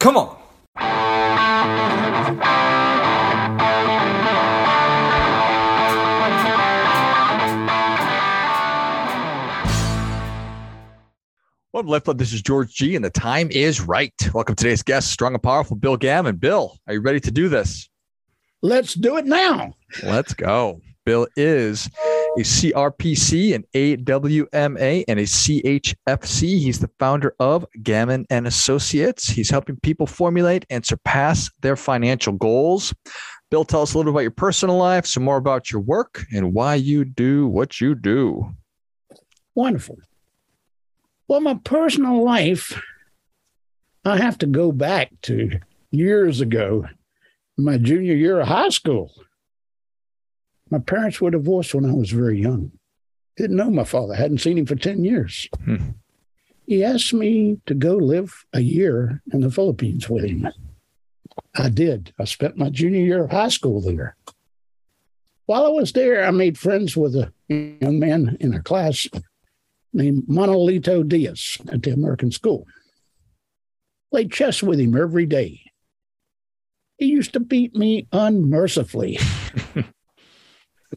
Come on. Well, Left Club, this is George G, and the time is right. Welcome to today's guest, strong and powerful Bill Gammon. Bill, are you ready to do this? Let's do it now. Let's go. Bill is a CRPC, an AWMA, and a CHFC. He's the founder of Gammon and Associates. He's helping people formulate and surpass their financial goals. Bill, tell us a little about your personal life, some more about your work, and why you do what you do. Wonderful. Well, my personal life, I have to go back to years ago, my junior year of high school. My parents were divorced when I was very young. Didn't know my father, hadn't seen him for 10 years. Hmm. He asked me to go live a year in the Philippines with him. I did. I spent my junior year of high school there. While I was there, I made friends with a young man in our class named Manolito Diaz at the American School. Played chess with him every day. He used to beat me unmercifully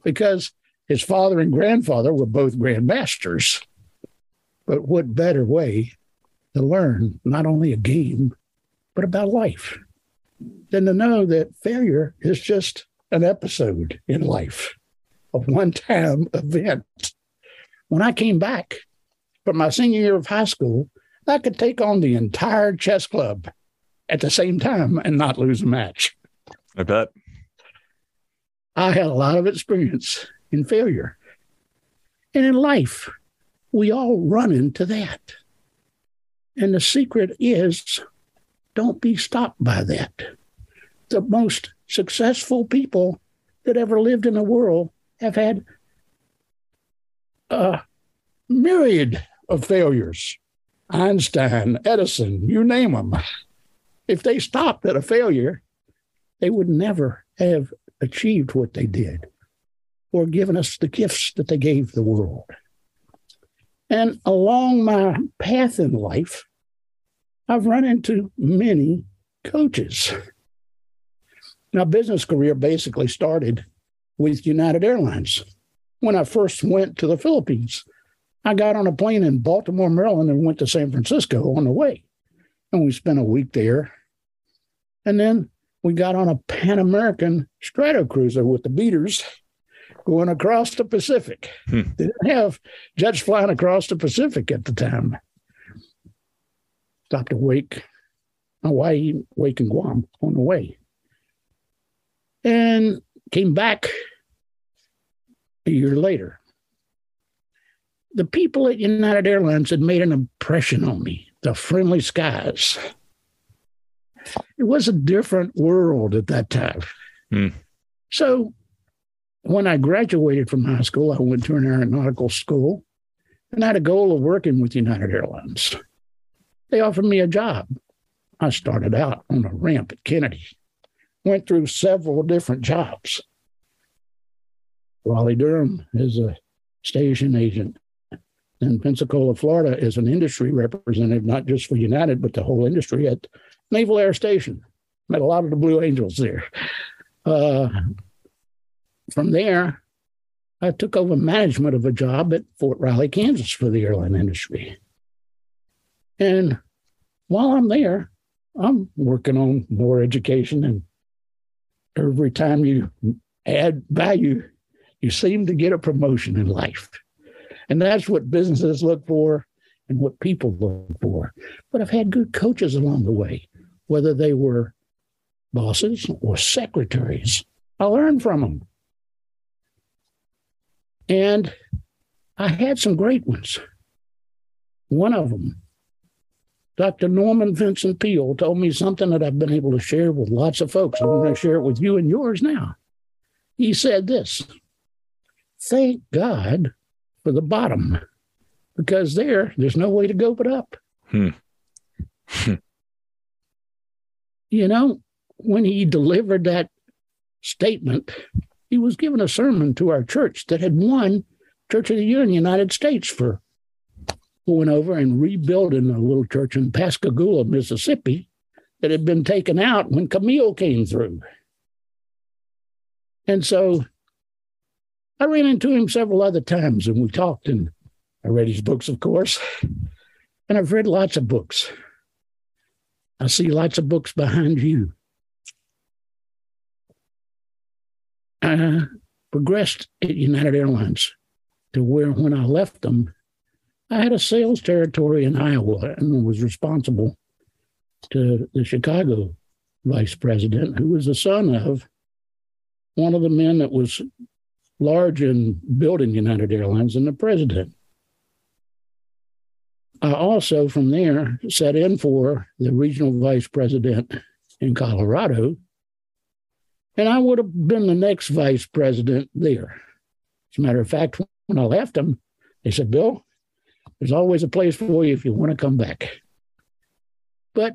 because his father and grandfather were both grandmasters. But what better way to learn not only a game, but about life than to know that failure is just an episode in life, a one time event when I came back from my senior year of high school, I could take on the entire chess club at the same time and not lose a match. I bet. I had a lot of experience in failure. And in life, we all run into that. And the secret is don't be stopped by that. The most successful people that ever lived in the world have had a myriad of failures. Einstein, Edison, you name them. If they stopped at a failure, they would never have achieved what they mm-hmm. did or given us the gifts that they gave the world. And along my path in life, I've run into many coaches. My business career basically started with United Airlines. When I first went to the Philippines, I got on a plane in Baltimore, Maryland, and went to San Francisco on the way. And we spent a week there. And then we got on a Pan American Stratocruiser with the beaters going across the Pacific. Hmm. They didn't have jets flying across the Pacific at the time. Stopped at Wake, Hawaii, Wake and Guam on the way. And came back a year later the people at United Airlines had made an impression on me. The friendly skies. It was a different world at that time. Hmm. So when I graduated from high school, I went to an aeronautical school and I had a goal of working with United Airlines. They offered me a job. I started out on a ramp at Kennedy, went through several different jobs. Raleigh Durham is a station agent in Pensacola, Florida, is an industry representative, not just for United, but the whole industry at Naval Air Station. Met a lot of the Blue Angels there. Uh, from there, I took over management of a job at Fort Riley, Kansas for the airline industry. And while I'm there, I'm working on more education. And every time you add value, you seem to get a promotion in life. And that's what businesses look for and what people look for. But I've had good coaches along the way, whether they were bosses or secretaries. I learned from them. And I had some great ones. One of them, Dr. Norman Vincent Peale, told me something that I've been able to share with lots of folks. I'm going to share it with you and yours now. He said this Thank God for the bottom because there, there's no way to go but up. Hmm. you know, when he delivered that statement, he was giving a sermon to our church that had won Church of the Year in the United States for going over and rebuilding a little church in Pascagoula, Mississippi, that had been taken out when Camille came through. And so I ran into him several other times and we talked, and I read his books, of course. And I've read lots of books. I see lots of books behind you. I progressed at United Airlines to where when I left them, I had a sales territory in Iowa and was responsible to the Chicago vice president, who was the son of one of the men that was large in building United Airlines and the president. I also, from there, sat in for the regional vice president in Colorado, and I would have been the next vice president there. As a matter of fact, when I left them, they said, Bill, there's always a place for you if you want to come back. But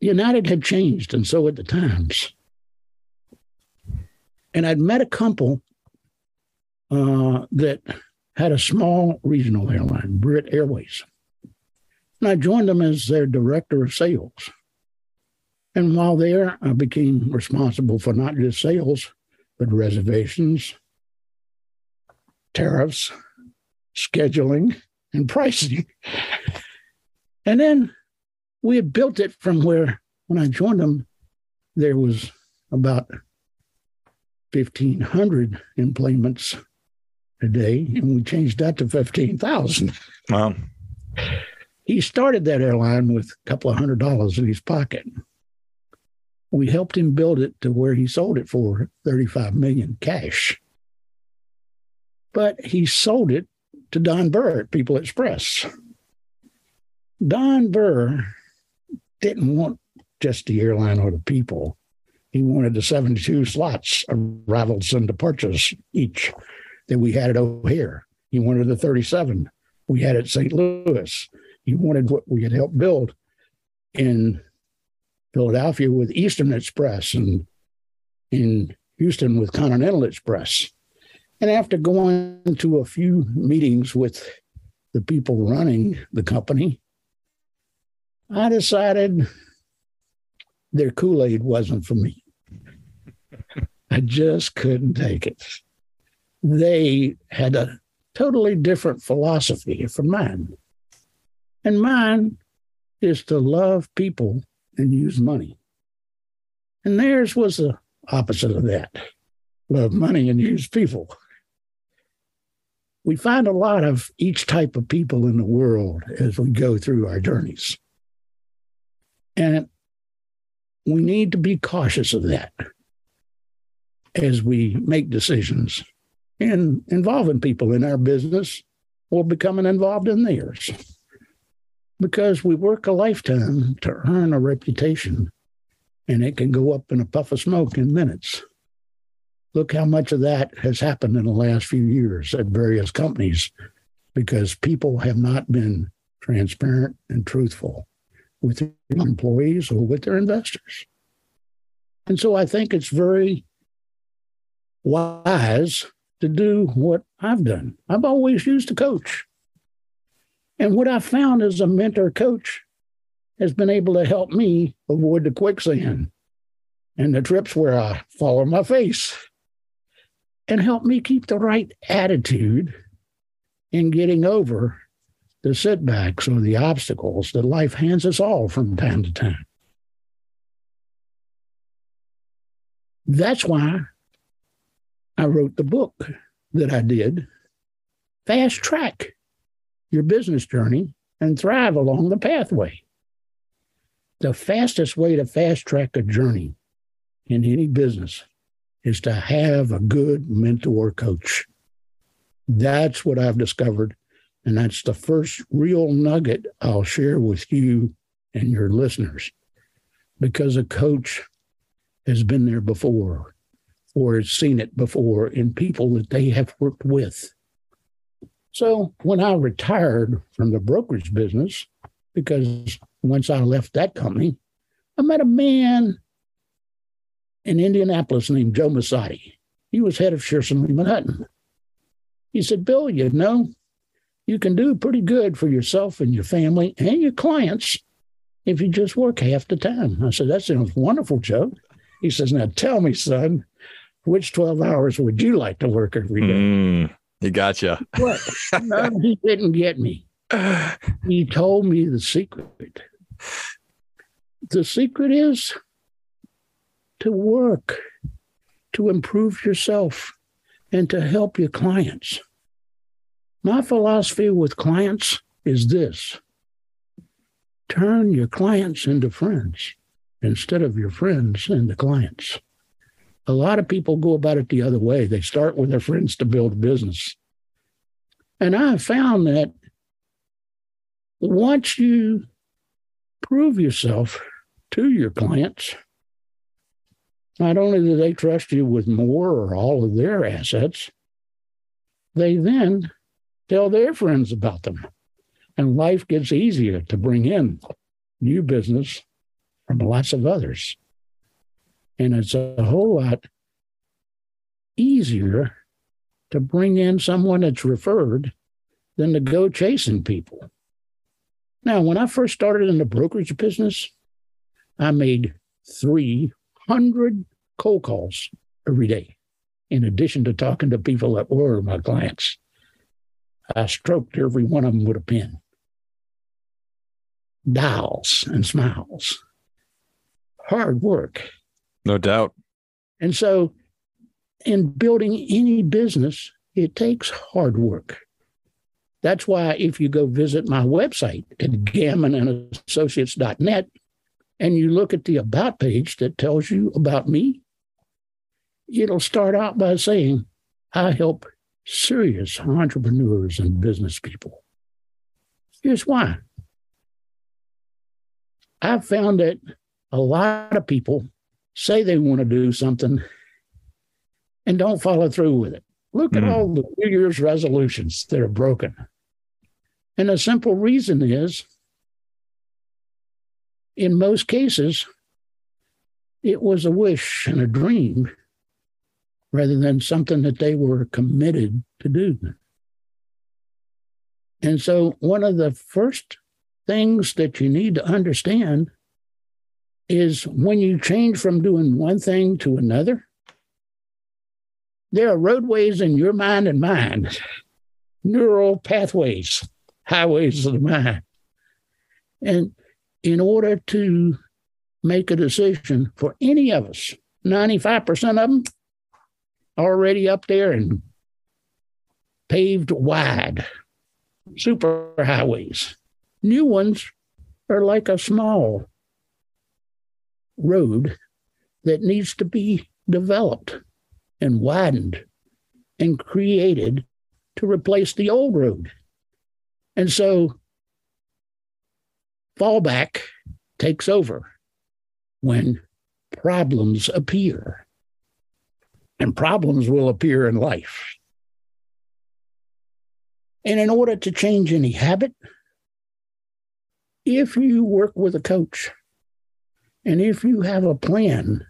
United had changed, and so had the times. And I'd met a couple uh, that had a small regional airline, Britt Airways. And I joined them as their director of sales. And while there, I became responsible for not just sales, but reservations, tariffs, scheduling, and pricing. And then we had built it from where, when I joined them, there was about 1,500 employments a day, and we changed that to 15,000. Wow. He started that airline with a couple of hundred dollars in his pocket. We helped him build it to where he sold it for 35 million cash. But he sold it to Don Burr at People Express. Don Burr didn't want just the airline or the people. He wanted the 72 slots, arrivals and departures each that we had at O'Hare. He wanted the 37 we had at St. Louis. He wanted what we had helped build in Philadelphia with Eastern Express and in Houston with Continental Express. And after going to a few meetings with the people running the company, I decided their Kool Aid wasn't for me. I just couldn't take it. They had a totally different philosophy from mine. And mine is to love people and use money. And theirs was the opposite of that love money and use people. We find a lot of each type of people in the world as we go through our journeys. And we need to be cautious of that as we make decisions in involving people in our business or becoming involved in theirs. Because we work a lifetime to earn a reputation, and it can go up in a puff of smoke in minutes. Look how much of that has happened in the last few years at various companies because people have not been transparent and truthful with their employees or with their investors. And so I think it's very wise to do what I've done. I've always used a coach. And what I found as a mentor coach has been able to help me avoid the quicksand and the trips where I fall on my face and help me keep the right attitude in getting over the setbacks or the obstacles that life hands us all from time to time. That's why I wrote the book that I did Fast Track Your Business Journey and Thrive Along the Pathway. The fastest way to fast track a journey in any business is to have a good mentor coach. That's what I've discovered and that's the first real nugget I'll share with you and your listeners because a coach has been there before or has seen it before in people that they have worked with. So when I retired from the brokerage business, because once I left that company, I met a man in Indianapolis named Joe Massotti. He was head of Shearson Lehman Hutton. He said, Bill, you know, you can do pretty good for yourself and your family and your clients if you just work half the time. I said, That sounds wonderful, Joe. He says, Now tell me, son, which 12 hours would you like to work every day? Mm, he gotcha. What? no, he didn't get me. He told me the secret. The secret is to work, to improve yourself, and to help your clients. My philosophy with clients is this turn your clients into friends instead of your friends into clients. A lot of people go about it the other way. They start with their friends to build a business. And I have found that once you prove yourself to your clients, not only do they trust you with more or all of their assets, they then tell their friends about them. And life gets easier to bring in new business from lots of others. And it's a whole lot easier to bring in someone that's referred than to go chasing people. Now, when I first started in the brokerage business, I made 300 cold calls every day, in addition to talking to people that were my clients. I stroked every one of them with a pen. Dials and smiles. Hard work. No doubt. And so, in building any business, it takes hard work. That's why if you go visit my website at gammonassociates.net and you look at the about page that tells you about me, it'll start out by saying, I help serious entrepreneurs and business people. Here's why. I've found that a lot of people say they want to do something and don't follow through with it. Look mm. at hmm. all the New Year's resolutions that are broken. And the simple reason is, in most cases, it was a wish and a dream rather than something that they were committed to do. And so, one of the first things that you need to understand is when you change from doing one thing to another, there are roadways in your mind and mine, neural pathways, highways of the mind. And in order to make a decision for any of us, 95% of them already up there and paved wide, super highways. New ones are like a small road that needs to be developed and widened and created to replace the old road. And so fallback takes over when problems appear and problems will appear in life. And in order to change any habit, if you work with a coach and if you have a plan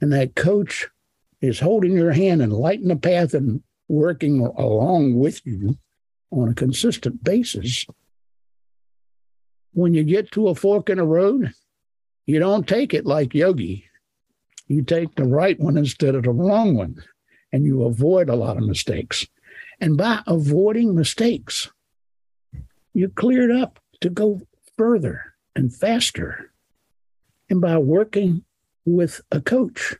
and that coach is holding your hand and lighting the path and working along with you on a consistent basis, when you get to a fork in a road, you don't take it like yogi you take the right one instead of the wrong one, and you avoid a lot of mistakes. And by avoiding mistakes, you cleared up to go further and faster. And by working with a coach,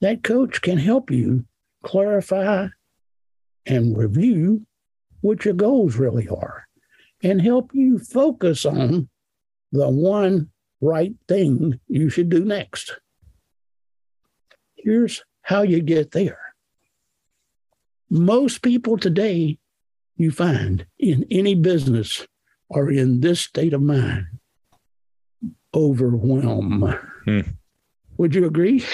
that coach can help you clarify and review what your goals really are and help you focus on the one right thing you should do next. Here's how you get there. Most people today, you find in any business, are in this state of mind overwhelm. Hmm. Would you agree?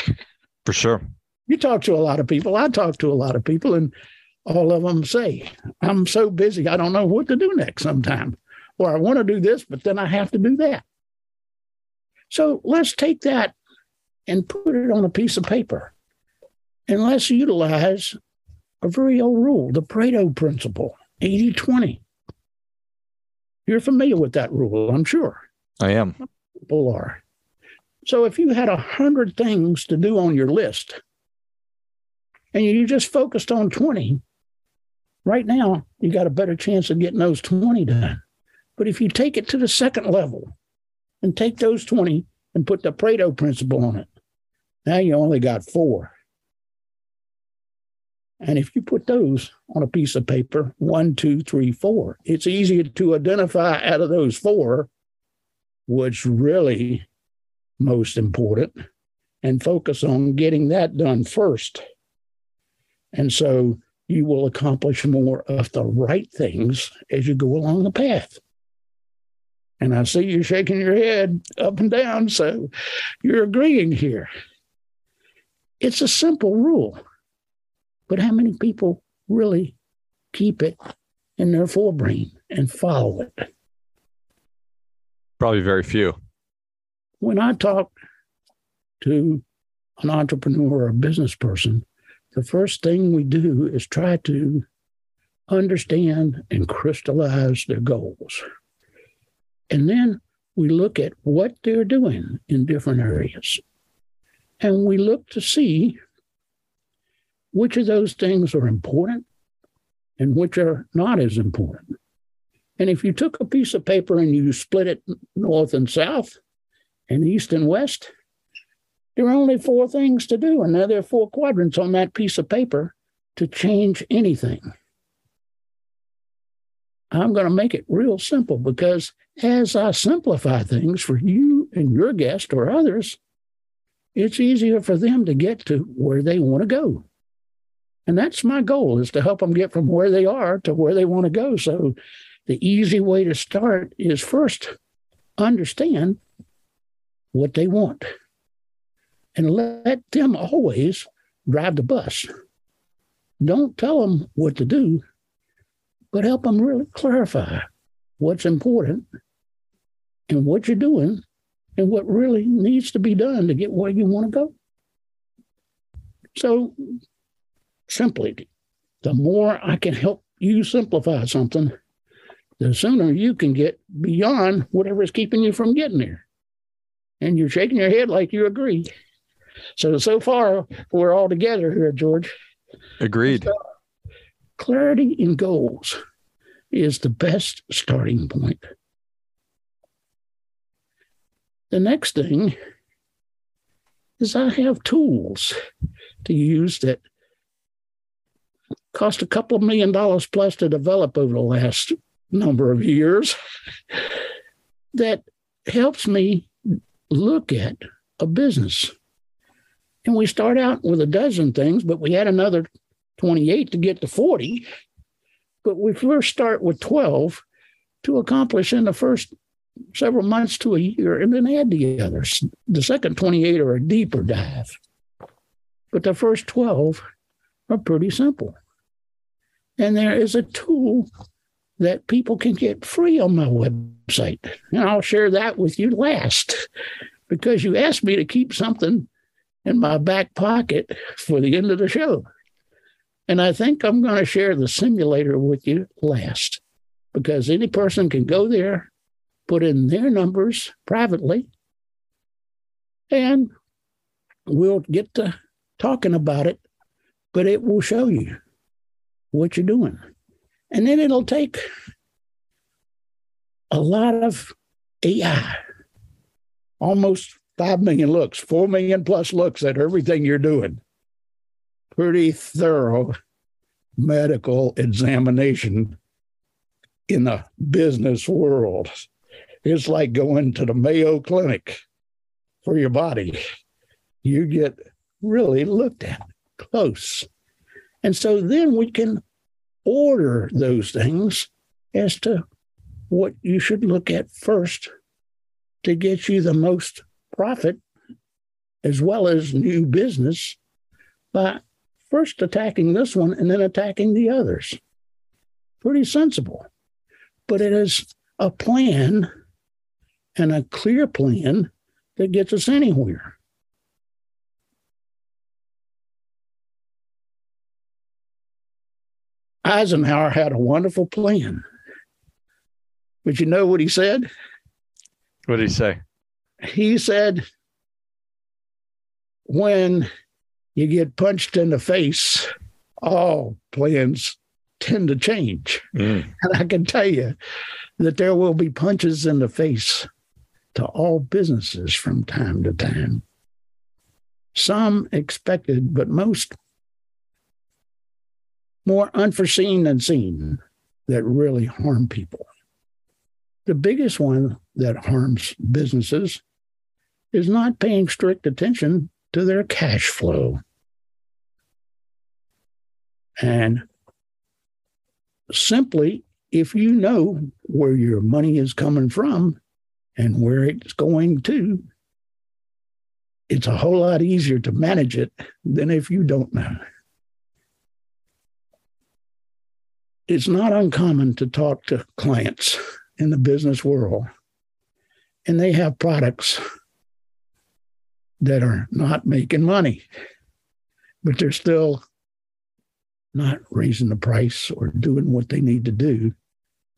For sure. You talk to a lot of people. I talk to a lot of people, and all of them say, I'm so busy, I don't know what to do next sometime. Or I want to do this, but then I have to do that. So let's take that and put it on a piece of paper. And let's utilize a very old rule, the Pareto principle, 80 20. You're familiar with that rule, I'm sure. I am. People are. So if you had a hundred things to do on your list and you just focused on 20, right now you got a better chance of getting those 20 done. But if you take it to the second level and take those 20 and put the Pareto principle on it, now you only got four. And if you put those on a piece of paper, one, two, three, four, it's easier to identify out of those four what's really most important and focus on getting that done first. And so you will accomplish more of the right things as you go along the path. And I see you shaking your head up and down, so you're agreeing here. It's a simple rule. But how many people really keep it in their forebrain and follow it? Probably very few. When I talk to an entrepreneur or a business person, the first thing we do is try to understand and crystallize their goals. And then we look at what they're doing in different areas. And we look to see which of those things are important and which are not as important. And if you took a piece of paper and you split it north and south and east and west, there are only four things to do. And now there are four quadrants on that piece of paper to change anything. I'm going to make it real simple because as I simplify things for you and your guest or others, it's easier for them to get to where they want to go. And that's my goal is to help them get from where they are to where they want to go. So the easy way to start is first understand what they want and let them always drive the bus. Don't tell them what to do, but help them really clarify what's important and what you're doing and what really needs to be done to get where you want to go. So simply, the more I can help you simplify something, the sooner you can get beyond whatever is keeping you from getting there. And you're shaking your head like you agree. So, so far, we're all together here, George. Agreed. So, clarity in goals is the best starting point. The next thing is I have tools to use that cost a couple of million dollars plus to develop over the last number of years that helps me look at a business. And we start out with a dozen things, but we had another 28 to get to 40. But we first start with 12 to accomplish in the first several months to a year, and then add the others. The second 28 are a deeper dive. But the first 12 are pretty simple. And there is a tool that people can get free on my website. And I'll share that with you last because you asked me to keep something in my back pocket for the end of the show. And I think I'm going to share the simulator with you last because any person can go there, put in their numbers privately, and we'll get to talking about it, but it will show you what you're doing. And then it'll take a lot of AI, almost 5 million looks, 4 million plus looks at everything you're doing. Pretty thorough medical examination in the business world. It's like going to the Mayo Clinic for your body. You get really looked at close. And so then we can order those things as to what you should look at first to get you the most profit as well as new business by first attacking this one and then attacking the others. Pretty sensible. But it is a plan and a clear plan that gets us anywhere. Eisenhower had a wonderful plan. But you know what he said? What did he say? he said, when you get punched in the face, all plans tend to change. Mm. And I can tell you that there will be punches in the face to all businesses from time to time. Some expected, but most more unforeseen than seen that really harm people. The biggest one that harms businesses is not paying strict attention to their cash flow. And simply, if you know where your money is coming from and where it's going to, it's a whole lot easier to manage it than if you don't know. It's not uncommon to talk to clients in the business world, and they have products that are not making money, but they're still not raising the price or doing what they need to do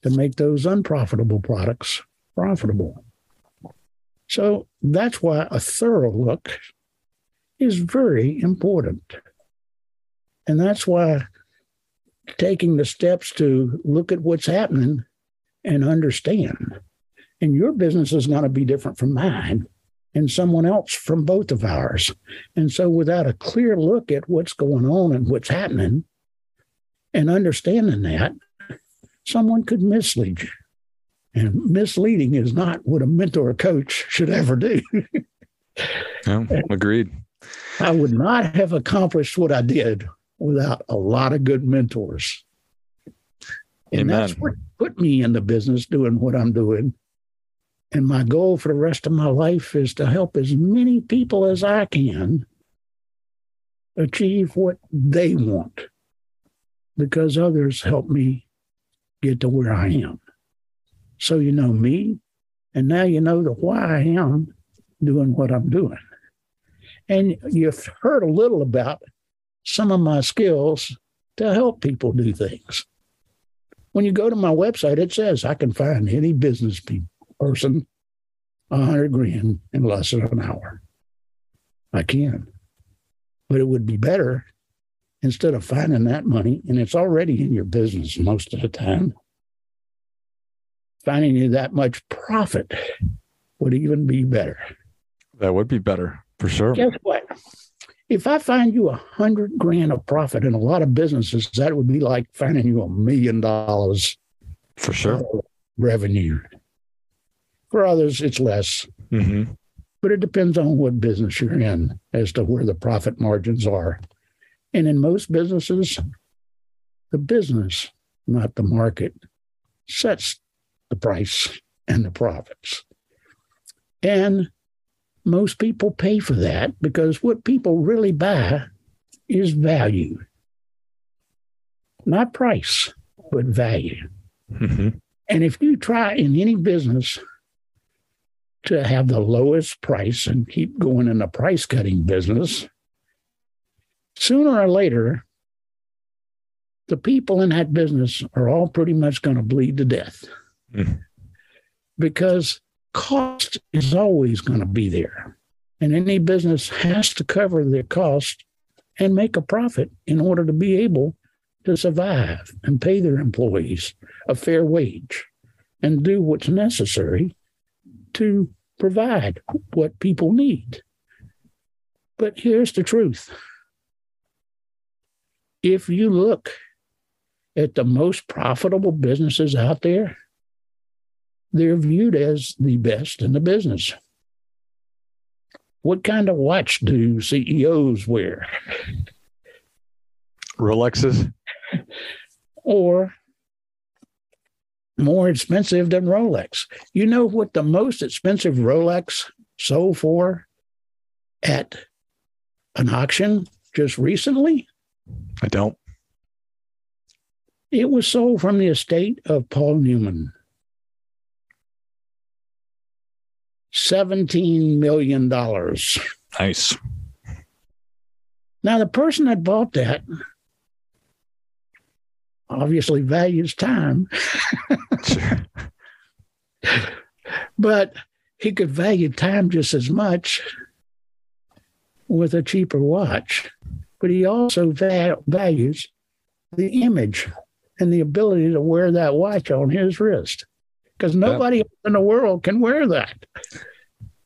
to make those unprofitable products profitable. So that's why a thorough look is very important. And that's why taking the steps to look at what's happening and understand. And your business is going to be different from mine and someone else from both of ours. And so, without a clear look at what's going on and what's happening, and understanding that, someone could mislead you. And misleading is not what a mentor or coach should ever do. no, agreed. I would not have accomplished what I did without a lot of good mentors. And Amen. that's what put me in the business doing what I'm doing. And my goal for the rest of my life is to help as many people as I can achieve what they want because others help me get to where I am. So you know me, and now you know the why I am doing what I'm doing. And you've heard a little about some of my skills to help people do things. When you go to my website, it says I can find any business person a hundred grand in less than an hour. I can. But it would be better instead of finding that money, and it's already in your business most of the time, finding you that much profit would even be better. That would be better for sure. Guess what? If I find you a hundred grand of profit in a lot of businesses, that would be like finding you a million dollars for sure revenue. For others, it's less. Mm-hmm. But it depends on what business you're in as to where the profit margins are. And in most businesses, the business, not the market, sets the price and the profits. And most people pay for that because what people really buy is value. Not price, but value. Mm-hmm. And if you try in any business to have the lowest price and keep going in the price cutting business, sooner or later, the people in that business are all pretty much going to bleed to death mm-hmm. because cost is always going to be there. And any business has to cover their cost and make a profit in order to be able to survive and pay their employees a fair wage and do what's necessary to provide what people need. But here's the truth if you look at the most profitable businesses out there, they're viewed as the best in the business. What kind of watch do CEOs wear? Rolexes? or more expensive than Rolex. You know what the most expensive Rolex sold for at an auction just recently? I don't. It was sold from the estate of Paul Newman. $17 million. Nice. Now, the person that bought that obviously values time. sure. But he could value time just as much with a cheaper watch, but he also va- values the image and the ability to wear that watch on his wrist because nobody yep. in the world can wear that.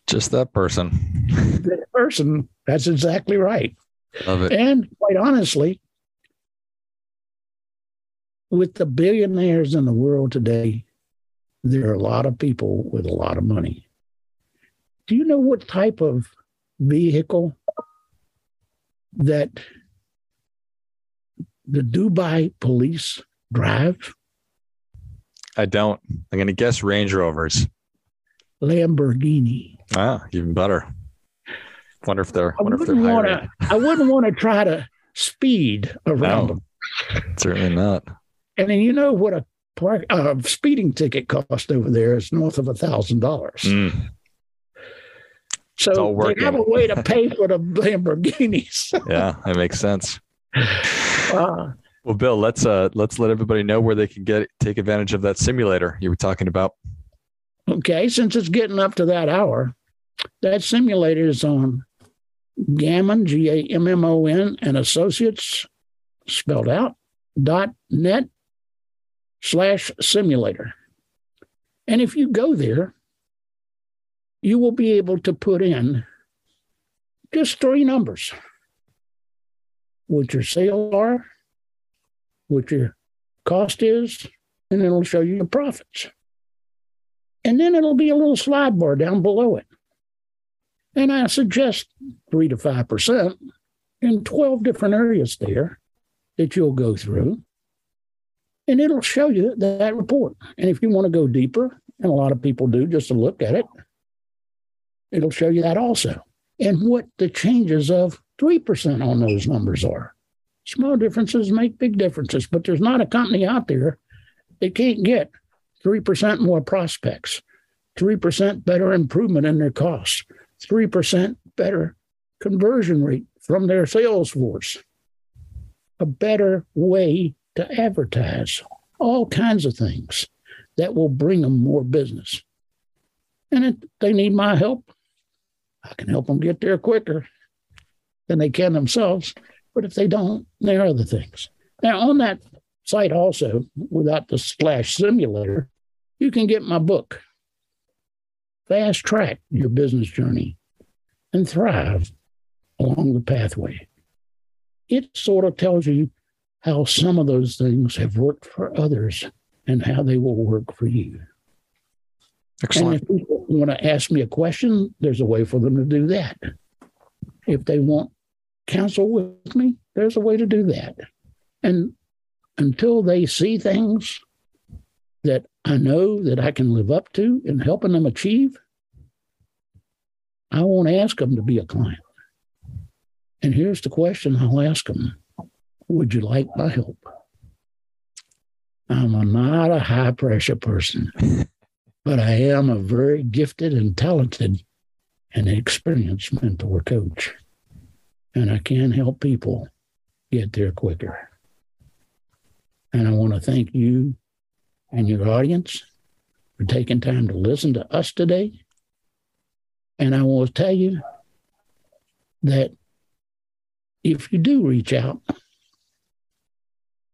Just that person. that person. That's exactly right. Love it. And quite honestly, with the billionaires in the world today, there are a lot of people with a lot of money. Do you know what type of vehicle that the Dubai police drive? I don't. I'm going to guess Range Rovers. Lamborghini. Ah, even better. Wonder if they're. I wonder wouldn't if they're wanna, I wouldn't want to try to speed around No. them. Certainly not. And then you know what a park, uh, speeding ticket cost over there is north of a thousand dollars. Mm, So they have a way to pay for the Lamborghinis. yeah, that makes sense. Uh, Well, Bill, let's uh let's let everybody know where they can get take advantage of that simulator you were talking about. okay, since it's getting up to that hour, that simulator is on Gammon, G A M M O N, and Associates, spelled out, dot net slash simulator. And if you go there, you will be able to put in just three numbers what your sales are, what your cost is, and it'll show you your profits. And then it'll be a little slide bar down below it. And I suggest three to 5% in 12 different areas there that you'll go through. And it'll show you that report. And if you want to go deeper, and a lot of people do just to look at it, it'll show you that also. And what the changes of 3% on those numbers are. Small differences make big differences, but there's not a company out there that can't get 3% more prospects, 3% better improvement in their costs, 3% better conversion rate from their sales force, a better way to advertise, all kinds of things that will bring them more business. And if they need my help, I can help them get there quicker than they can themselves. But if they don't, there are other things. Now, on that site also, without the splash simulator, you can get my book, Fast Track Your Business Journey and Thrive Along the Pathway. It sort of tells you how some of those things have worked for others and how they will work for you. Excellent. And if people want to ask me a question, there's a way for them to do that. If they want counsel with me, there's a way to do that. And until they see things that I know that I can live up to in helping them achieve, I won't ask them to be a client. And here's the question I'll ask them Would you like my help? I'm a, not a high pressure person but I am a very gifted and talented and experienced mentor coach. And I can help people get there quicker. And I want to thank you and your audience for taking time to listen to us today. And I want to tell you that if you do reach out,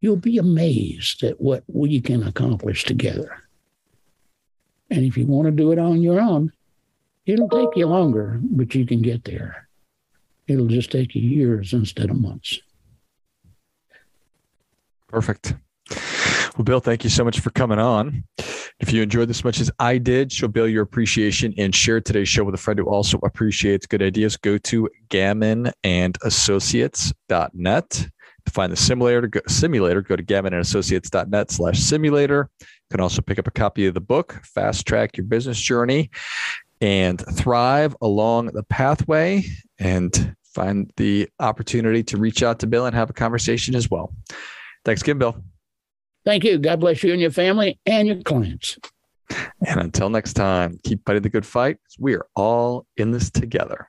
you'll be amazed at what we can accomplish together. And if you want to do it on your own, it'll take you longer, but you can get there. It'll just take you years instead of months. Perfect. Well, Bill, thank you so much for coming on. If you enjoyed this much as I did, show Bill your appreciation and share today's show with a friend who also appreciates good ideas. Go to gammonandassociates.net to find the simulator. Go, simulator, go to gammonandassociates.net slash simulator. You can also pick up a copy of the book, Fast Track Your Business Journey, and thrive along the pathway and find the opportunity to reach out to Bill and have a conversation as well. Thanks again, Bill. Thank you. God bless you and your family and your clients. And until next time, keep fighting the good fight. We are all in this together.